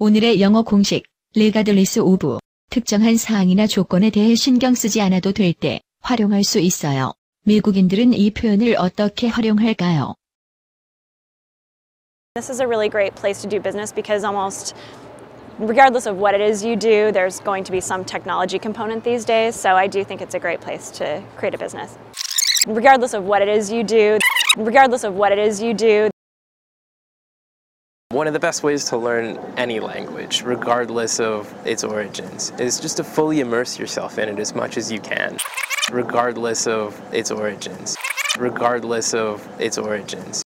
오늘의 영어 공식, regardless of 특정한 사항이나 조건에 대해 신경 쓰지 않아도 될 때 활용할 수 있어요. 미국인들은 이 표현을 어떻게 활용할까요? This is a really great place to do business because almost regardless of what it is you do, there's going to be some technology component these days. So I do think it's a great place to create a business. Regardless of what it is you do, regardless of what it is you do, One of the best ways to learn any language, regardless of its origins, is just to fully immerse yourself in it as much as you can, regardless of its origins, regardless of its origins.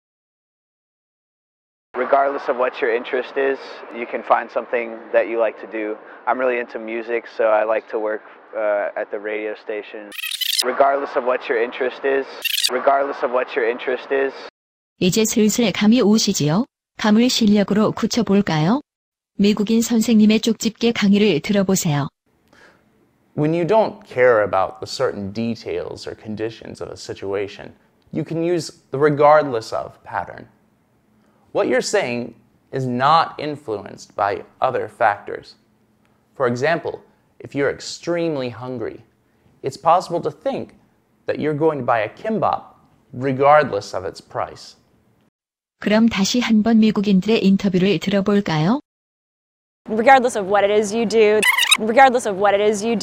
regardless of what your interest is, you can find something that you like to do. I'm really into music, so I like to work uh, at the radio station. Regardless of what your interest is, regardless of what your interest is, 이제 슬슬 감이 오시지요? 감을 실력으로 굳혀볼까요? 미국인 선생님의 쪽집게 강의를 들어보세요. When you don't care about the certain details or conditions of a situation, you can use the regardless of pattern. What you're saying is not influenced by other factors. For example, if you're extremely hungry, it's possible to think that you're going to buy a kimbap regardless of its price. 그럼 다시 한번 미국인들의 인터뷰를 들어볼까요? regardless of what it is you do, regardless of what it is you